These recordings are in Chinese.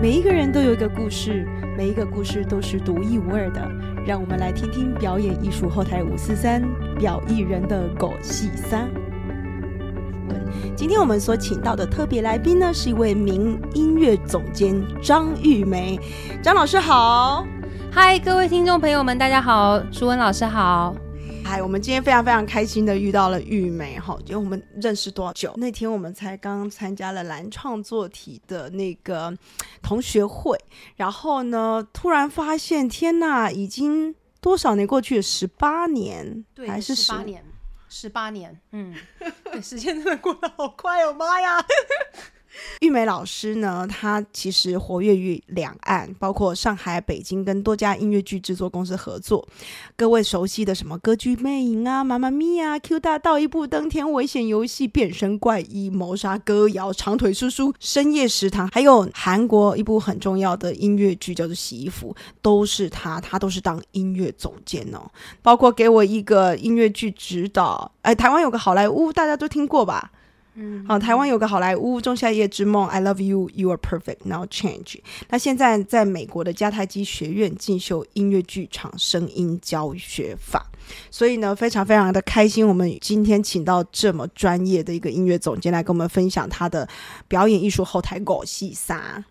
每一个人都有一个故事，每一个故事都是独一无二的。让我们来听听表演艺术后台五四三表艺人的狗戏三。今天我们所请到的特别来宾呢，是一位名音乐总监张玉梅。张老师好，嗨，各位听众朋友们，大家好，舒文老师好。嗨，我们今天非常非常开心的遇到了玉梅哈，因为我们认识多久？那天我们才刚参加了蓝创作体的那个同学会，然后呢，突然发现，天呐，已经多少年过去了？十八年，对，还是十八年？十八年，嗯，对，时间真的过得好快哦，妈呀！玉梅老师呢，她其实活跃于两岸，包括上海、北京，跟多家音乐剧制作公司合作。各位熟悉的什么《歌剧魅影》啊，《妈妈咪呀》、《Q 大道》、《一步登天》、《危险游戏》、《变身怪医》、《谋杀歌谣》、《长腿叔叔》、《深夜食堂》，还有韩国一部很重要的音乐剧叫做《洗衣服》，都是他，他都是当音乐总监哦。包括给我一个音乐剧指导，哎，台湾有个好莱坞，大家都听过吧？嗯，好，台湾有个好莱坞《仲夏夜之梦》，I love you, you are perfect, now change。那现在在美国的迦太基学院进修音乐剧场声音教学法，所以呢，非常非常的开心，我们今天请到这么专业的一个音乐总监来跟我们分享他的表演艺术后台狗戏啥。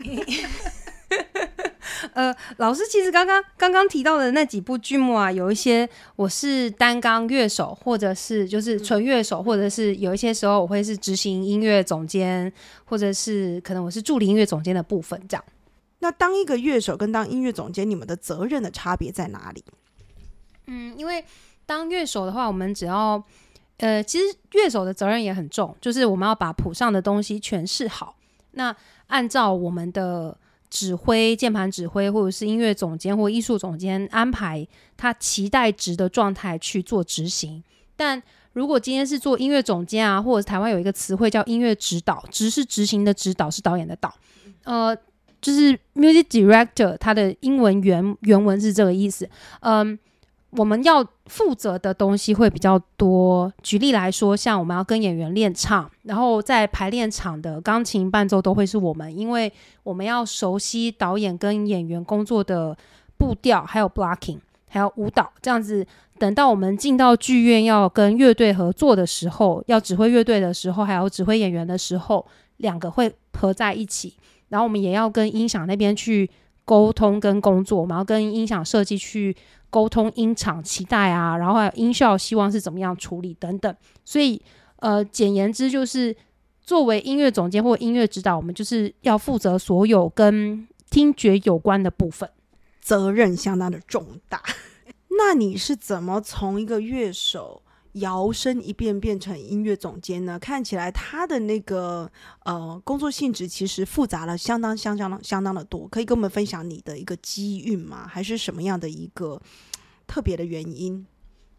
呃，老师其实刚刚刚刚提到的那几部剧目啊，有一些我是单纲乐手，或者是就是纯乐手，或者是有一些时候我会是执行音乐总监，或者是可能我是助理音乐总监的部分这样。那当一个乐手跟当音乐总监，你们的责任的差别在哪里？嗯，因为当乐手的话，我们只要呃，其实乐手的责任也很重，就是我们要把谱上的东西诠释好。那按照我们的。指挥键盘指挥，或者是音乐总监或艺术总监安排他期待值的状态去做执行。但如果今天是做音乐总监啊，或者台湾有一个词汇叫音乐指导，执是执行的指导，是导演的导，呃，就是 music director，它的英文原原文是这个意思，嗯。我们要负责的东西会比较多。举例来说，像我们要跟演员练唱，然后在排练场的钢琴伴奏都会是我们，因为我们要熟悉导演跟演员工作的步调，还有 blocking，还有舞蹈。这样子，等到我们进到剧院要跟乐队合作的时候，要指挥乐队的时候，还有指挥演员的时候，两个会合在一起。然后我们也要跟音响那边去沟通跟工作，然后跟音响设计去。沟通音场期待啊，然后还有音效希望是怎么样处理等等，所以呃，简言之就是作为音乐总监或音乐指导，我们就是要负责所有跟听觉有关的部分，责任相当的重大。那你是怎么从一个乐手？摇身一变变成音乐总监呢？看起来他的那个呃工作性质其实复杂了，相当相当相当的多。可以跟我们分享你的一个机运吗？还是什么样的一个特别的原因？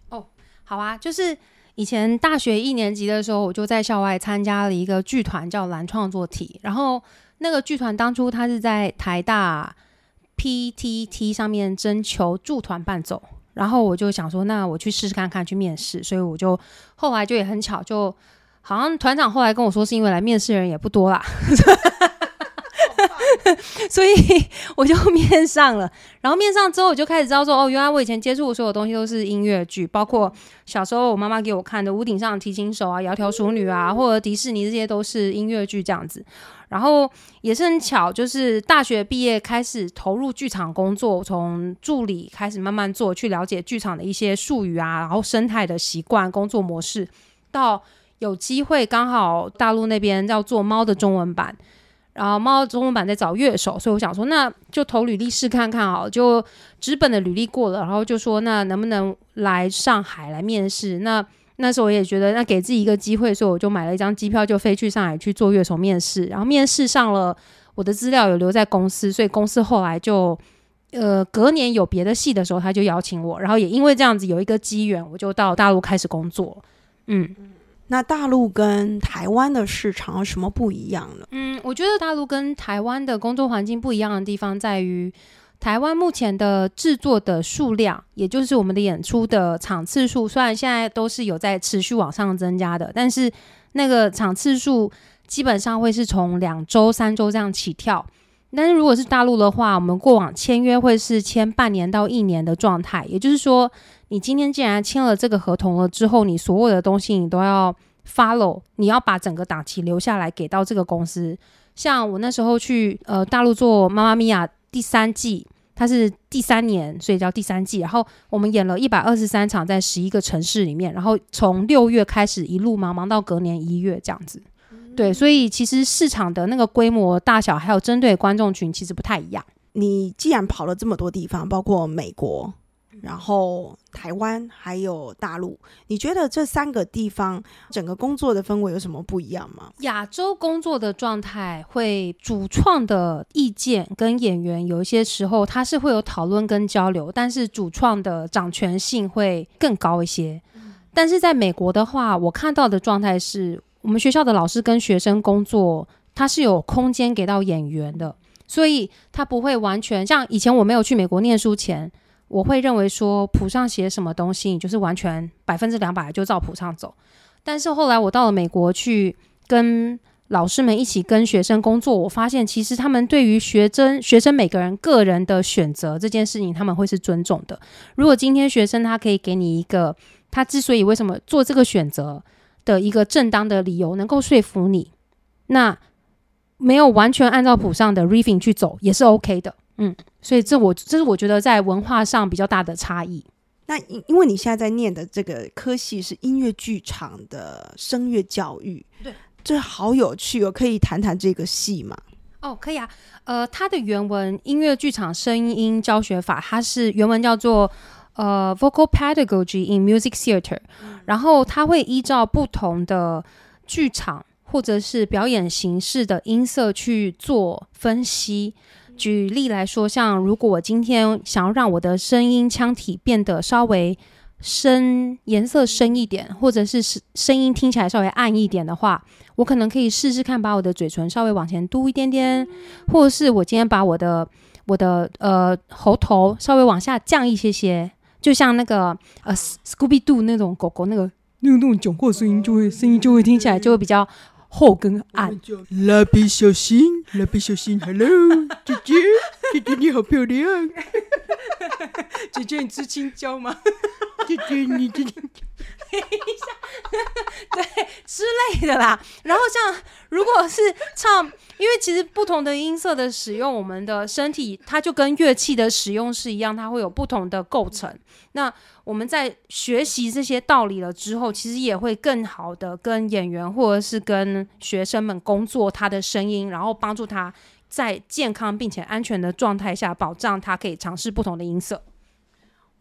哦，好啊，就是以前大学一年级的时候，我就在校外参加了一个剧团，叫蓝创作体。然后那个剧团当初他是在台大 PTT 上面征求驻团伴奏。然后我就想说，那我去试试看看，去面试。所以我就后来就也很巧，就好像团长后来跟我说，是因为来面试的人也不多啦，所以我就面上了。然后面上之后，我就开始知道说，哦，原来我以前接触的所有东西都是音乐剧，包括小时候我妈妈给我看的《屋顶上的提琴手》啊，《窈窕淑女》啊，或者迪士尼这些都是音乐剧这样子。然后也是很巧，就是大学毕业开始投入剧场工作，从助理开始慢慢做，去了解剧场的一些术语啊，然后生态的习惯、工作模式，到有机会刚好大陆那边要做猫的中文版，然后猫中文版在找乐手，所以我想说，那就投履历试看看啊，就纸本的履历过了，然后就说那能不能来上海来面试？那那时候我也觉得，那给自己一个机会，所以我就买了一张机票，就飞去上海去做乐手面试。然后面试上了，我的资料有留在公司，所以公司后来就，呃，隔年有别的戏的时候，他就邀请我。然后也因为这样子有一个机缘，我就到大陆开始工作。嗯，那大陆跟台湾的市场有什么不一样呢？嗯，我觉得大陆跟台湾的工作环境不一样的地方在于。台湾目前的制作的数量，也就是我们的演出的场次数，虽然现在都是有在持续往上增加的，但是那个场次数基本上会是从两周、三周这样起跳。但是如果是大陆的话，我们过往签约会是签半年到一年的状态，也就是说，你今天既然签了这个合同了之后，你所有的东西你都要 follow，你要把整个档期留下来给到这个公司。像我那时候去呃大陆做《妈妈咪呀》第三季，它是第三年，所以叫第三季。然后我们演了一百二十三场，在十一个城市里面，然后从六月开始一路忙忙到隔年一月这样子。对，所以其实市场的那个规模大小，还有针对观众群，其实不太一样。你既然跑了这么多地方，包括美国，然后台湾，还有大陆，你觉得这三个地方整个工作的氛围有什么不一样吗？亚洲工作的状态，会主创的意见跟演员有一些时候，他是会有讨论跟交流，但是主创的掌权性会更高一些。但是在美国的话，我看到的状态是。我们学校的老师跟学生工作，他是有空间给到演员的，所以他不会完全像以前我没有去美国念书前，我会认为说谱上写什么东西，你就是完全百分之两百就照谱上走。但是后来我到了美国去跟老师们一起跟学生工作，我发现其实他们对于学生学生每个人个人的选择这件事情，他们会是尊重的。如果今天学生他可以给你一个他之所以为什么做这个选择。的一个正当的理由能够说服你，那没有完全按照谱上的 riffing 去走也是 OK 的，嗯，所以这我这是我觉得在文化上比较大的差异。那因因为你现在在念的这个科系是音乐剧场的声乐教育，对，这好有趣哦，可以谈谈这个系吗？哦，可以啊，呃，它的原文音乐剧场声音教学法，它是原文叫做。呃，vocal pedagogy in music theater，然后它会依照不同的剧场或者是表演形式的音色去做分析。举例来说，像如果我今天想要让我的声音腔体变得稍微深、颜色深一点，或者是声声音听起来稍微暗一点的话，我可能可以试试看把我的嘴唇稍微往前嘟一点点，或者是我今天把我的我的呃喉头稍微往下降一些些。就像那个呃，Scooby Doo 那种狗狗，那个那种那种讲话声音，就会声音就会听起来就会比较厚跟暗。蜡笔小新，蜡笔小新，Hello，姐姐，姐姐你好漂亮。姐姐你吃青椒吗？姐姐你今天。下，对之类的啦。然后像如果是唱，因为其实不同的音色的使用，我们的身体它就跟乐器的使用是一样，它会有不同的构成。那我们在学习这些道理了之后，其实也会更好的跟演员或者是跟学生们工作他的声音，然后帮助他在健康并且安全的状态下，保障他可以尝试不同的音色。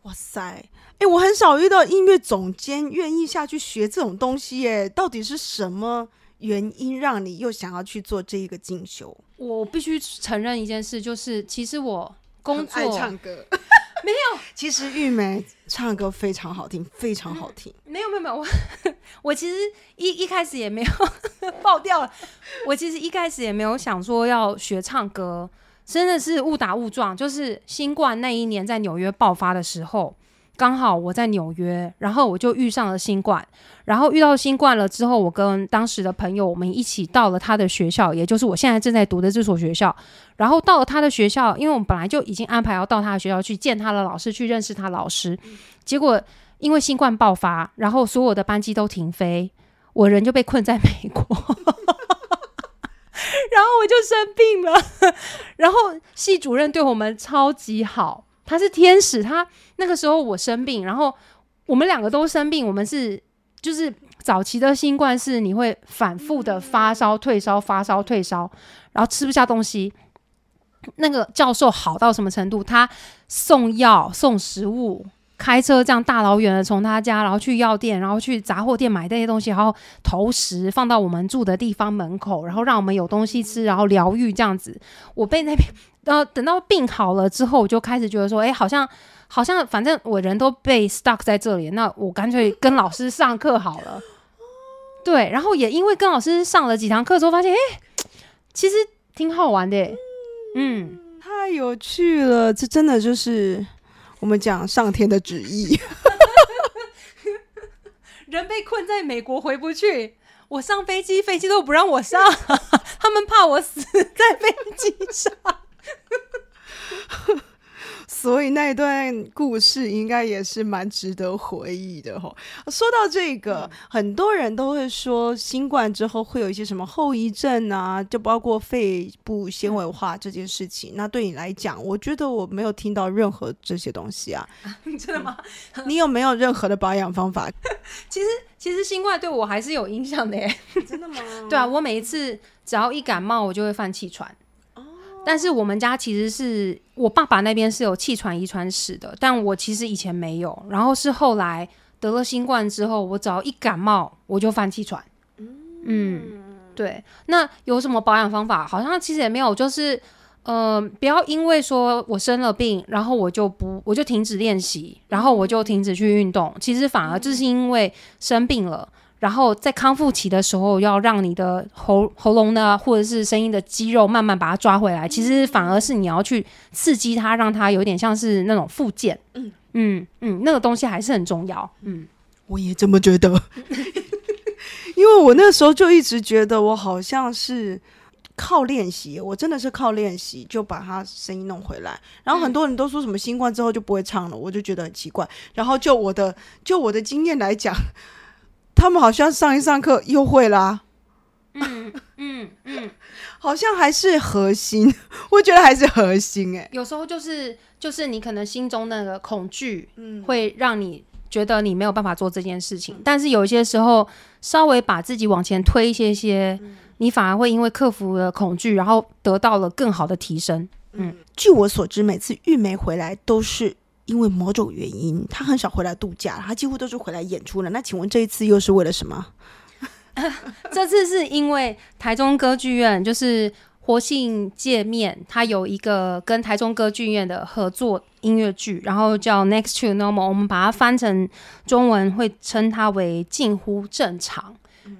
哇塞！哎，我很少遇到音乐总监愿意下去学这种东西，耶，到底是什么原因让你又想要去做这一个进修？我必须承认一件事，就是其实我工作爱唱歌，没有。其实玉梅唱歌非常好听，非常好听。没有没有没有，我 我其实一一开始也没有 爆掉了。我其实一开始也没有想说要学唱歌。真的是误打误撞，就是新冠那一年在纽约爆发的时候，刚好我在纽约，然后我就遇上了新冠，然后遇到新冠了之后，我跟当时的朋友我们一起到了他的学校，也就是我现在正在读的这所学校，然后到了他的学校，因为我们本来就已经安排要到他的学校去见他的老师，去认识他老师，结果因为新冠爆发，然后所有的班机都停飞，我人就被困在美国。然后我就生病了，然后系主任对我们超级好，他是天使。他那个时候我生病，然后我们两个都生病。我们是就是早期的新冠是你会反复的发烧、退烧、发烧、退烧，然后吃不下东西。那个教授好到什么程度？他送药、送食物。开车这样大老远的从他家，然后去药店，然后去杂货店买这些东西，然后投食放到我们住的地方门口，然后让我们有东西吃，然后疗愈这样子。我被那边，呃，等到病好了之后，我就开始觉得说，哎，好像好像，反正我人都被 stuck 在这里，那我干脆跟老师上课好了。对，然后也因为跟老师上了几堂课之后，发现，哎，其实挺好玩的。嗯，太有趣了，这真的就是。我们讲上天的旨意。人被困在美国回不去我上飞机飞机都不让我上 他们怕我死在飞机上。所以那段故事应该也是蛮值得回忆的哈。说到这个，很多人都会说新冠之后会有一些什么后遗症啊，就包括肺部纤维化这件事情。那对你来讲，我觉得我没有听到任何这些东西啊。真的吗？你有没有任何的保养方法？其实其实新冠对我还是有影响的耶。真的吗？对啊，我每一次只要一感冒，我就会犯气喘。但是我们家其实是我爸爸那边是有气喘遗传史的，但我其实以前没有。然后是后来得了新冠之后，我只要一感冒我就犯气喘。嗯，对。那有什么保养方法？好像其实也没有，就是呃，不要因为说我生了病，然后我就不我就停止练习，然后我就停止去运动。其实反而就是因为生病了。然后在康复期的时候，要让你的喉喉咙呢，或者是声音的肌肉慢慢把它抓回来。其实反而是你要去刺激它，让它有点像是那种复健。嗯嗯嗯，那个东西还是很重要。嗯，我也这么觉得。因为我那时候就一直觉得我好像是靠练习，我真的是靠练习就把它声音弄回来。然后很多人都说什么新冠之后就不会唱了，我就觉得很奇怪。然后就我的就我的经验来讲。他们好像上一上课又会啦，嗯嗯嗯，好像还是核心，我觉得还是核心哎。有时候就是就是你可能心中那个恐惧，嗯，会让你觉得你没有办法做这件事情。但是有一些时候，稍微把自己往前推一些些，你反而会因为克服了恐惧，然后得到了更好的提升。嗯，据我所知，每次玉梅回来都是。因为某种原因，他很少回来度假，他几乎都是回来演出的。那请问这一次又是为了什么？这次是因为台中歌剧院就是活性界面，它有一个跟台中歌剧院的合作音乐剧，然后叫《Next to Normal》，我们把它翻成中文会称它为近乎正常。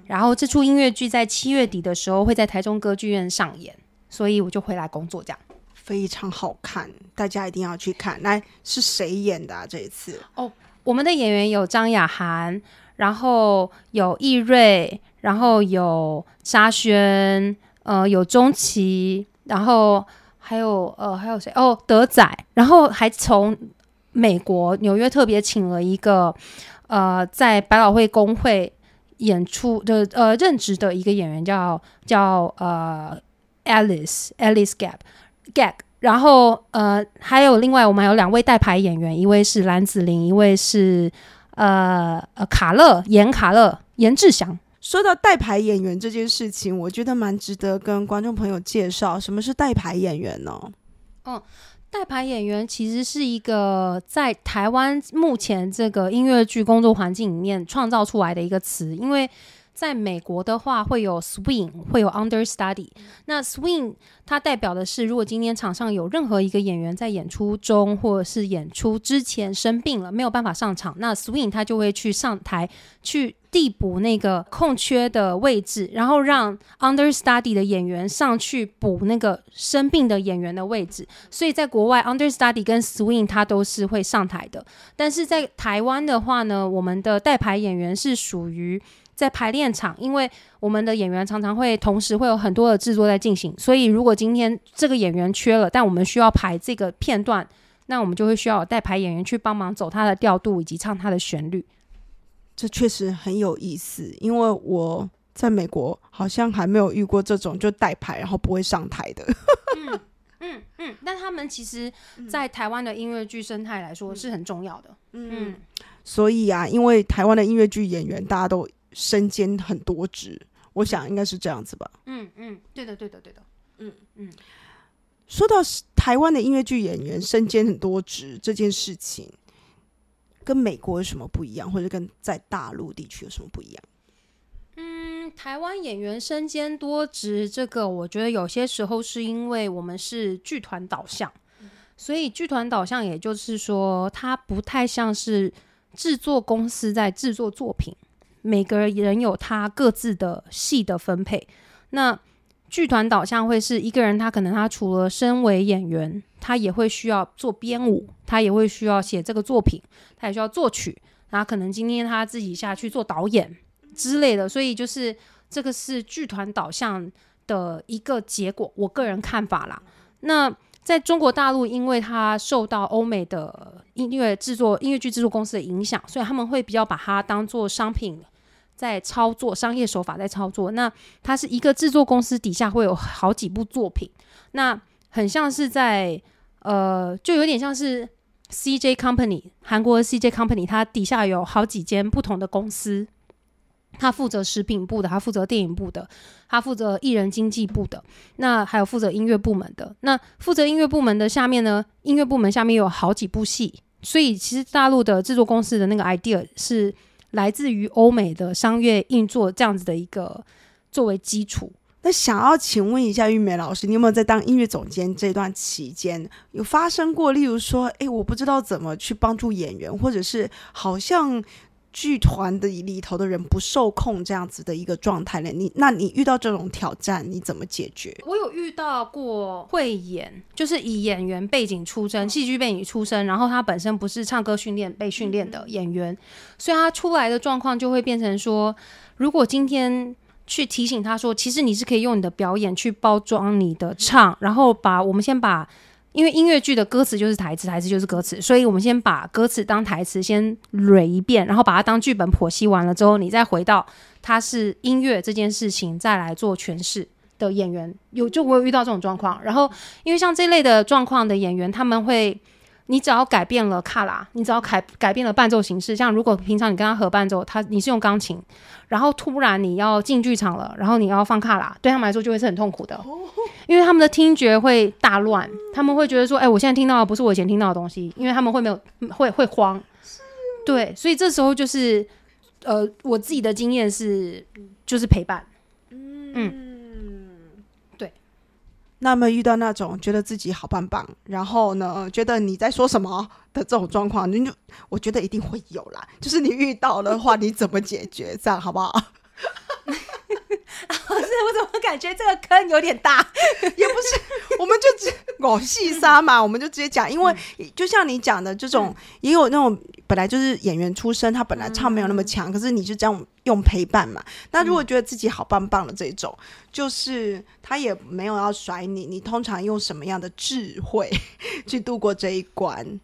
然后这出音乐剧在七月底的时候会在台中歌剧院上演，所以我就回来工作这样。非常好看，大家一定要去看。来，是谁演的啊这一次？哦，我们的演员有张雅涵，然后有易瑞，然后有沙宣，呃，有钟琪，然后还有呃，还有谁？哦，德仔，然后还从美国纽约特别请了一个呃，在百老汇工会演出的呃任职的一个演员，叫叫呃 Alice Alice Gap。gag，然后呃，还有另外我们还有两位代牌演员，一位是蓝子玲，一位是呃呃卡勒严卡勒严志祥。说到代牌演员这件事情，我觉得蛮值得跟观众朋友介绍，什么是代牌演员呢？嗯，代牌演员其实是一个在台湾目前这个音乐剧工作环境里面创造出来的一个词，因为。在美国的话，会有 swing，会有 understudy。那 swing 它代表的是，如果今天场上有任何一个演员在演出中或者是演出之前生病了，没有办法上场，那 swing 他就会去上台去递补那个空缺的位置，然后让 understudy 的演员上去补那个生病的演员的位置。所以在国外，understudy 跟 swing 它都是会上台的。但是在台湾的话呢，我们的代排演员是属于。在排练场，因为我们的演员常常会同时会有很多的制作在进行，所以如果今天这个演员缺了，但我们需要排这个片段，那我们就会需要代排演员去帮忙走他的调度以及唱他的旋律。这确实很有意思，因为我在美国好像还没有遇过这种就代排然后不会上台的。嗯嗯嗯，但他们其实，在台湾的音乐剧生态来说是很重要的。嗯，所以啊，因为台湾的音乐剧演员大家都。身兼很多职，我想应该是这样子吧。嗯嗯，对的对的对的。嗯嗯，说到台湾的音乐剧演员身兼很多职这件事情，跟美国有什么不一样，或者跟在大陆地区有什么不一样？嗯，台湾演员身兼多职，这个我觉得有些时候是因为我们是剧团导向，所以剧团导向也就是说，它不太像是制作公司在制作作品。每个人有他各自的戏的分配，那剧团导向会是一个人，他可能他除了身为演员，他也会需要做编舞，他也会需要写这个作品，他也需要作曲，然后可能今天他自己下去做导演之类的，所以就是这个是剧团导向的一个结果，我个人看法啦。那在中国大陆，因为它受到欧美的音乐制作、音乐剧制作公司的影响，所以他们会比较把它当做商品在操作，商业手法在操作。那它是一个制作公司底下会有好几部作品，那很像是在呃，就有点像是 CJ Company 韩国的 CJ Company，它底下有好几间不同的公司。它负责食品部的，它负责电影部的，它负责艺人经济部的，那还有负责音乐部门的。那负责音乐部门的下面呢，音乐部门下面有好几部戏，所以其实大陆的制作公司的那个 idea 是来自于欧美的商业运作这样子的一个作为基础。那想要请问一下玉梅老师，你有没有在当音乐总监这段期间有发生过，例如说，哎，我不知道怎么去帮助演员，或者是好像。剧团的里头的人不受控这样子的一个状态呢？你那你遇到这种挑战，你怎么解决？我有遇到过会演，就是以演员背景出身、戏剧背景出身，然后他本身不是唱歌训练被训练的演员，所以他出来的状况就会变成说，如果今天去提醒他说，其实你是可以用你的表演去包装你的唱，然后把我们先把。因为音乐剧的歌词就是台词，台词就是歌词，所以我们先把歌词当台词先捋一遍，然后把它当剧本剖析完了之后，你再回到它是音乐这件事情再来做诠释的演员，有就我有遇到这种状况。然后因为像这类的状况的演员，他们会。你只要改变了卡拉，你只要改改变了伴奏形式，像如果平常你跟他合伴奏，他你是用钢琴，然后突然你要进剧场了，然后你要放卡拉，对他们来说就会是很痛苦的，因为他们的听觉会大乱，他们会觉得说，哎，我现在听到的不是我以前听到的东西，因为他们会没有会会慌，对，所以这时候就是，呃，我自己的经验是，就是陪伴，嗯。那么遇到那种觉得自己好棒棒，然后呢，觉得你在说什么的这种状况，你就我觉得一定会有啦。就是你遇到的话，你怎么解决？这样好不好？老师，我怎么感觉这个坑有点大？也不是，我们就直搞细沙嘛，我们就直接讲。因为就像你讲的这种，也有那种本来就是演员出身，他本来唱没有那么强，可是你就这样用陪伴嘛。那如果觉得自己好棒棒的这种，就是他也没有要甩你，你通常用什么样的智慧去度过这一关？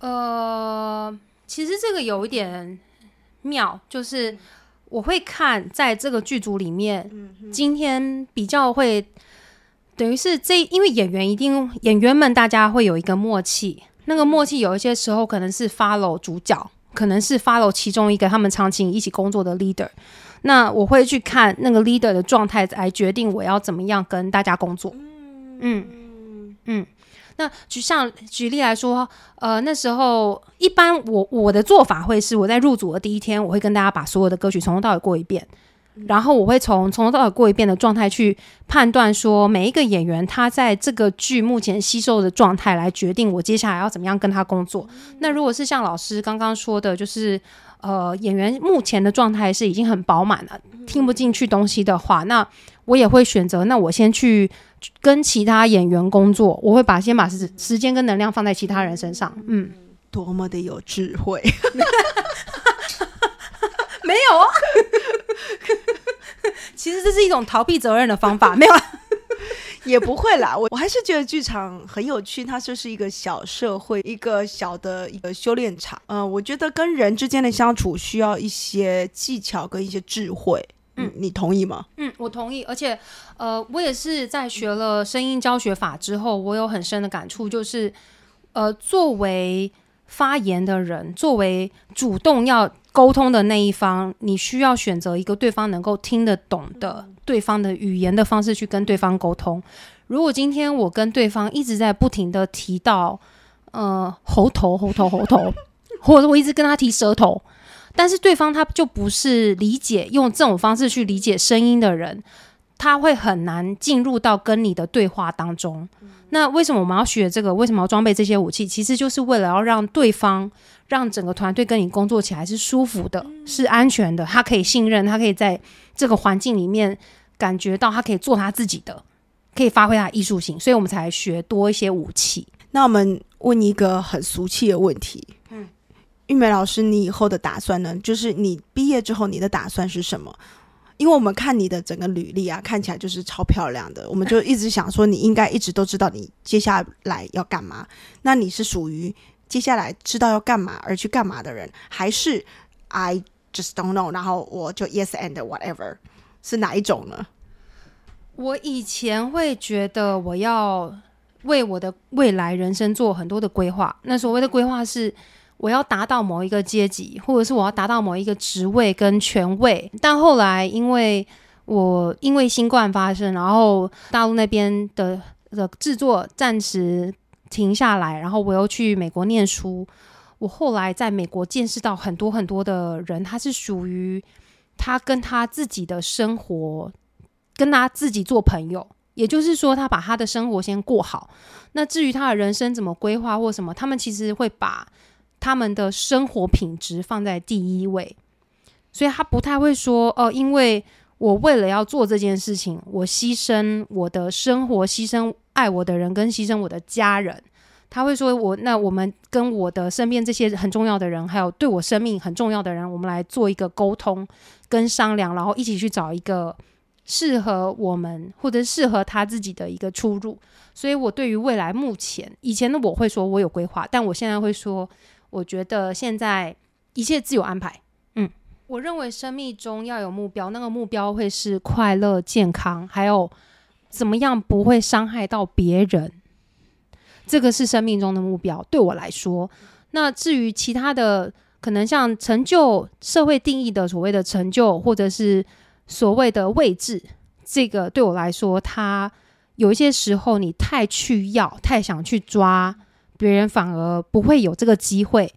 呃，其实这个有一点妙，就是。我会看在这个剧组里面，今天比较会等于是这，因为演员一定演员们大家会有一个默契，那个默契有一些时候可能是 follow 主角，可能是 follow 其中一个他们长期一起工作的 leader。那我会去看那个 leader 的状态来决定我要怎么样跟大家工作。嗯嗯。那举像举例来说，呃，那时候一般我我的做法会是，我在入组的第一天，我会跟大家把所有的歌曲从头到尾过一遍，然后我会从从头到尾过一遍的状态去判断说每一个演员他在这个剧目前吸收的状态，来决定我接下来要怎么样跟他工作。那如果是像老师刚刚说的，就是呃演员目前的状态是已经很饱满了，听不进去东西的话，那我也会选择，那我先去。跟其他演员工作，我会把先把时时间跟能量放在其他人身上。嗯，多么的有智慧，没有啊？其实这是一种逃避责任的方法，没有，也不会啦。我我还是觉得剧场很有趣，它就是一个小社会，一个小的一个修炼场。嗯，我觉得跟人之间的相处需要一些技巧跟一些智慧。嗯，你同意吗？嗯，我同意。而且，呃，我也是在学了声音教学法之后，我有很深的感触，就是，呃，作为发言的人，作为主动要沟通的那一方，你需要选择一个对方能够听得懂的对方的语言的方式去跟对方沟通。如果今天我跟对方一直在不停的提到，呃，喉头、喉头、喉头，或者我一直跟他提舌头。但是对方他就不是理解用这种方式去理解声音的人，他会很难进入到跟你的对话当中。那为什么我们要学这个？为什么要装备这些武器？其实就是为了要让对方、让整个团队跟你工作起来是舒服的、是安全的。他可以信任，他可以在这个环境里面感觉到他可以做他自己的，可以发挥他艺术性。所以我们才学多一些武器。那我们问一个很俗气的问题。嗯玉梅老师，你以后的打算呢？就是你毕业之后，你的打算是什么？因为我们看你的整个履历啊，看起来就是超漂亮的，我们就一直想说你应该一直都知道你接下来要干嘛。那你是属于接下来知道要干嘛而去干嘛的人，还是 I just don't know，然后我就 yes and whatever，是哪一种呢？我以前会觉得我要为我的未来人生做很多的规划，那所谓的规划是。我要达到某一个阶级，或者是我要达到某一个职位跟权位，但后来因为我因为新冠发生，然后大陆那边的的制作暂时停下来，然后我又去美国念书。我后来在美国见识到很多很多的人，他是属于他跟他自己的生活，跟他自己做朋友，也就是说，他把他的生活先过好。那至于他的人生怎么规划或什么，他们其实会把。他们的生活品质放在第一位，所以他不太会说哦，因为我为了要做这件事情，我牺牲我的生活，牺牲爱我的人，跟牺牲我的家人。他会说我那我们跟我的身边这些很重要的人，还有对我生命很重要的人，我们来做一个沟通跟商量，然后一起去找一个适合我们或者适合他自己的一个出路。所以我对于未来目前以前的我会说我有规划，但我现在会说。我觉得现在一切自有安排。嗯，我认为生命中要有目标，那个目标会是快乐、健康，还有怎么样不会伤害到别人。这个是生命中的目标，对我来说。那至于其他的，可能像成就、社会定义的所谓的成就，或者是所谓的位置，这个对我来说，它有一些时候你太去要，太想去抓。别人反而不会有这个机会，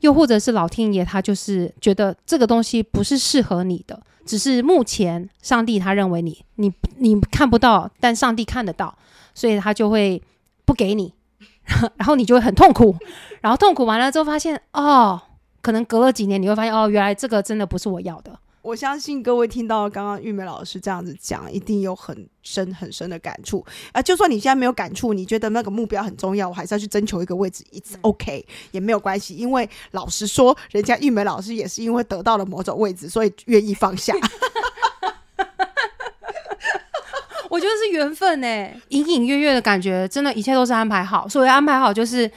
又或者是老天爷他就是觉得这个东西不是适合你的，只是目前上帝他认为你你你看不到，但上帝看得到，所以他就会不给你，然后你就会很痛苦，然后痛苦完了之后发现哦，可能隔了几年你会发现哦，原来这个真的不是我要的。我相信各位听到刚刚玉梅老师这样子讲，一定有很深很深的感触啊！就算你现在没有感触，你觉得那个目标很重要，我还是要去征求一个位置，It's OK 也没有关系，因为老实说，人家玉梅老师也是因为得到了某种位置，所以愿意放下。我觉得是缘分呢，隐隐约约的感觉，真的一切都是安排好，所以安排好就是。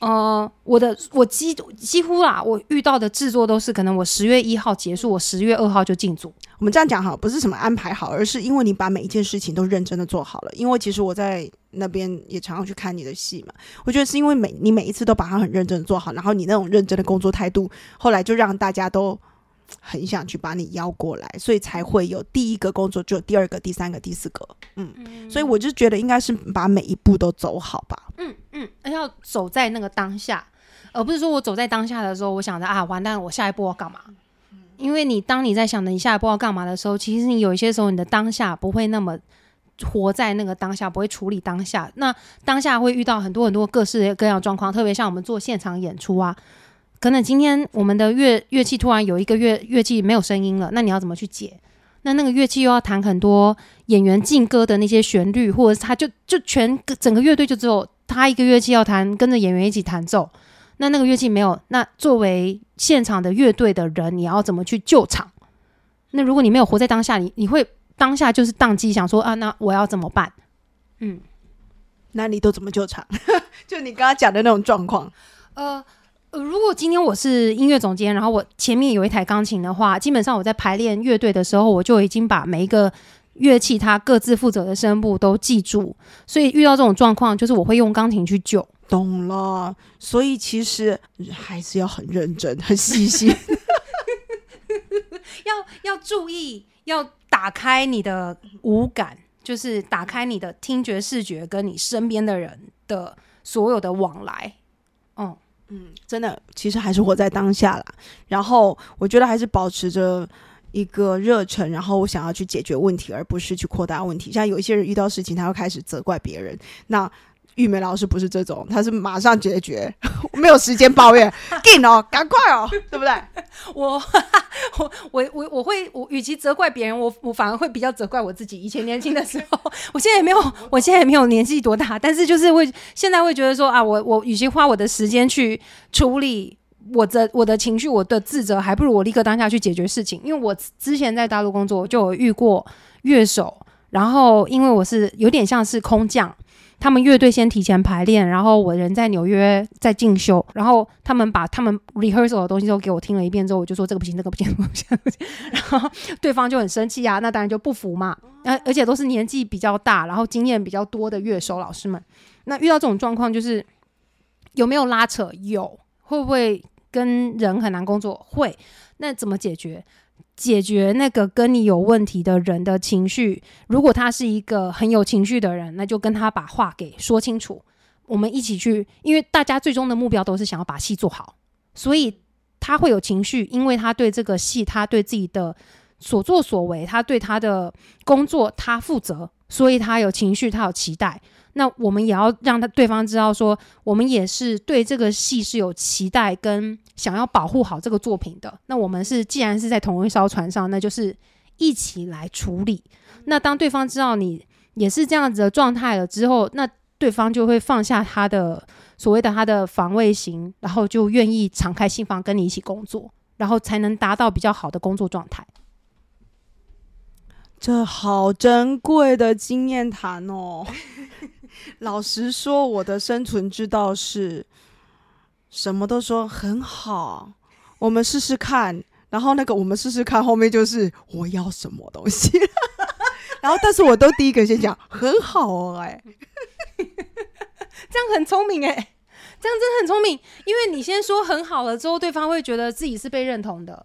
呃，我的我几几乎啦，我遇到的制作都是可能我十月一号结束，我十月二号就进组。我们这样讲哈，不是什么安排好，而是因为你把每一件事情都认真的做好了。因为其实我在那边也常常去看你的戏嘛，我觉得是因为每你每一次都把它很认真的做好，然后你那种认真的工作态度，后来就让大家都。很想去把你邀过来，所以才会有第一个工作，就有第二个、第三个、第四个，嗯，所以我就觉得应该是把每一步都走好吧，嗯嗯，要走在那个当下，而不是说我走在当下的时候，我想着啊，完蛋，我下一步要干嘛？因为你当你在想着你下一步要干嘛的时候，其实你有一些时候你的当下不会那么活在那个当下，不会处理当下，那当下会遇到很多很多各式各样的状况，特别像我们做现场演出啊。可能今天我们的乐乐器突然有一个乐乐器没有声音了，那你要怎么去解？那那个乐器又要弹很多演员进歌的那些旋律，或者是他就就全整个乐队就只有他一个乐器要弹，跟着演员一起弹奏。那那个乐器没有，那作为现场的乐队的人，你要怎么去救场？那如果你没有活在当下，你你会当下就是宕机，想说啊，那我要怎么办？嗯，那你都怎么救场？就你刚刚讲的那种状况，呃。呃，如果今天我是音乐总监，然后我前面有一台钢琴的话，基本上我在排练乐队的时候，我就已经把每一个乐器它各自负责的声部都记住，所以遇到这种状况，就是我会用钢琴去救。懂了，所以其实还是要很认真、很细心，要要注意，要打开你的五感，就是打开你的听觉、视觉，跟你身边的人的所有的往来。嗯。真的，其实还是活在当下啦。然后我觉得还是保持着一个热忱，然后我想要去解决问题，而不是去扩大问题。像有一些人遇到事情，他会开始责怪别人。那玉梅老师不是这种，他是马上解决，没有时间抱怨，紧哦，赶快哦，对不对？我我我我我会，我与其责怪别人，我我反而会比较责怪我自己。以前年轻的时候，我现在也没有，我现在也没有年纪多大，但是就是会现在会觉得说啊，我我与其花我的时间去处理我的我的情绪，我的自责，还不如我立刻当下去解决事情。因为我之前在大陆工作，就有遇过乐手，然后因为我是有点像是空降。他们乐队先提前排练，然后我人在纽约在进修，然后他们把他们 rehearsal 的东西都给我听了一遍之后，我就说这个不行，那个不行，不行，不行。然后对方就很生气啊，那当然就不服嘛。而而且都是年纪比较大，然后经验比较多的乐手老师们，那遇到这种状况就是有没有拉扯？有，会不会跟人很难工作？会。那怎么解决？解决那个跟你有问题的人的情绪，如果他是一个很有情绪的人，那就跟他把话给说清楚。我们一起去，因为大家最终的目标都是想要把戏做好，所以他会有情绪，因为他对这个戏，他对自己的所作所为，他对他的工作他负责，所以他有情绪，他有期待。那我们也要让他对方知道，说我们也是对这个戏是有期待跟想要保护好这个作品的。那我们是既然是在同一艘船上，那就是一起来处理。那当对方知道你也是这样子的状态了之后，那对方就会放下他的所谓的他的防卫型，然后就愿意敞开心房跟你一起工作，然后才能达到比较好的工作状态。这好珍贵的经验谈哦。老实说，我的生存之道是什么都说很好，我们试试看。然后那个我们试试看，后面就是我要什么东西。然后，但是我都第一个先讲很好哦，哎，这样很聪明哎，这样真的很聪明，因为你先说很好了之后，对方会觉得自己是被认同的。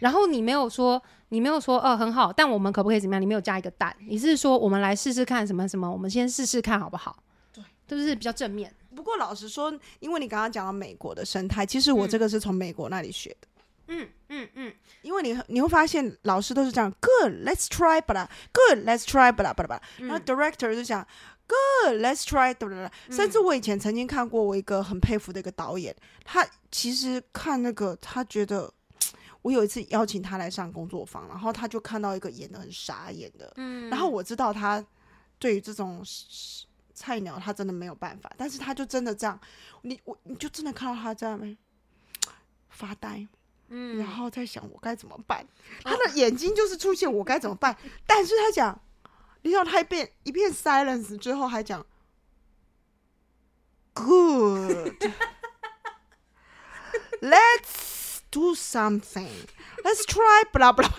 然后你没有说。你没有说呃很好，但我们可不可以怎么样？你没有加一个蛋，你是说我们来试试看什么什么？我们先试试看好不好？对，就是比较正面？不过老实说，因为你刚刚讲到美国的生态，其实我这个是从美国那里学的。嗯嗯嗯，因为你你会发现老师都是这样，Good，let's try，巴拉，Good，let's try，巴拉巴拉巴拉。然后 director 就讲，Good，let's try，巴拉巴拉。甚至我以前曾经看过我一个很佩服的一个导演，他其实看那个他觉得。我有一次邀请他来上工作坊，然后他就看到一个演的很傻眼的，嗯，然后我知道他对于这种菜鸟他真的没有办法，但是他就真的这样，你我你就真的看到他在那发呆，嗯，然后在想我该怎么办，他的眼睛就是出现我该怎么办，但是他讲，你知道他一片一片 silence 之后还讲 good，let's。Do something. Let's try. blah blah.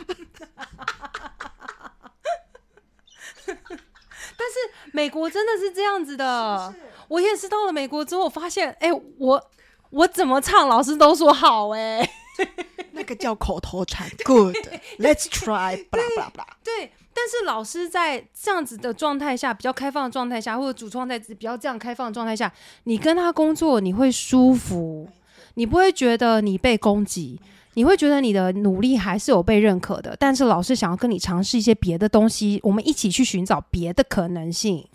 但是美国真的是这样子的。我也是到了美国之后，发现，哎，我我怎么唱，老师都说好，哎，那个叫口头禅。Good. Let's try. blah blah blah. 对，但是老师在这样子的状态下，比较开放的状态下，或者主创在比较这样开放的状态下，你跟他工作，你会舒服。你不会觉得你被攻击，你会觉得你的努力还是有被认可的。但是老师想要跟你尝试一些别的东西，我们一起去寻找别的可能性。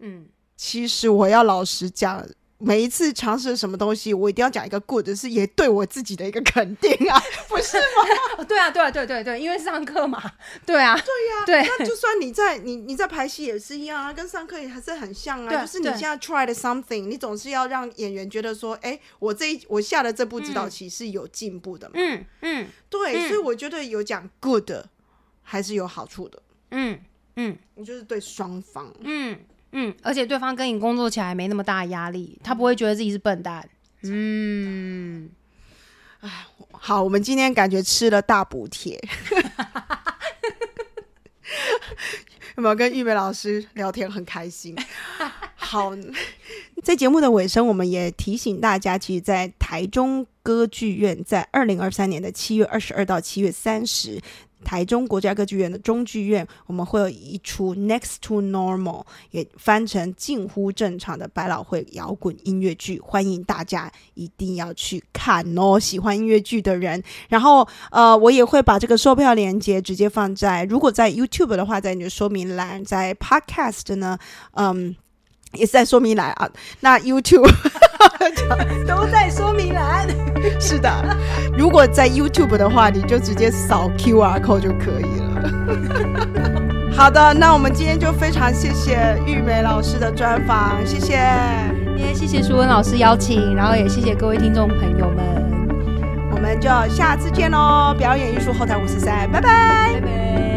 嗯，其实我要老实讲。每一次尝试什么东西，我一定要讲一个 good，是也对我自己的一个肯定啊，不是吗？对啊，对啊，对对对，因为上课嘛，对啊，对呀，对。那就算你在你你在排戏也是一样啊，跟上课也还是很像啊。就是你现在 try 的 something，你总是要让演员觉得说，哎，我这一我下的这部指导棋是有进步的嘛。嗯嗯，对，所以我觉得有讲 good 还是有好处的。嗯嗯，你就是对双方。嗯。嗯，而且对方跟你工作起来没那么大压力，他不会觉得自己是笨蛋。嗯，哎，好，我们今天感觉吃了大补贴。有没有跟玉梅老师聊天很开心？好，在节目的尾声，我们也提醒大家，其实，在台中歌剧院，在二零二三年的七月二十二到七月三十。台中国家歌剧院的中剧院，我们会有一出《Next to Normal》，也翻成近乎正常的百老汇摇滚音乐剧，欢迎大家一定要去看哦！喜欢音乐剧的人，然后呃，我也会把这个售票链接直接放在，如果在 YouTube 的话，在你的说明栏；在 Podcast 呢，嗯。也是在说明栏啊，那 YouTube 都在说明栏。是的，如果在 YouTube 的话，你就直接扫 QR code 就可以了。好的，那我们今天就非常谢谢玉梅老师的专访，谢谢，也谢谢舒文老师邀请，然后也谢谢各位听众朋友们。我们就下次见喽！表演艺术后台五十三，拜拜。拜拜。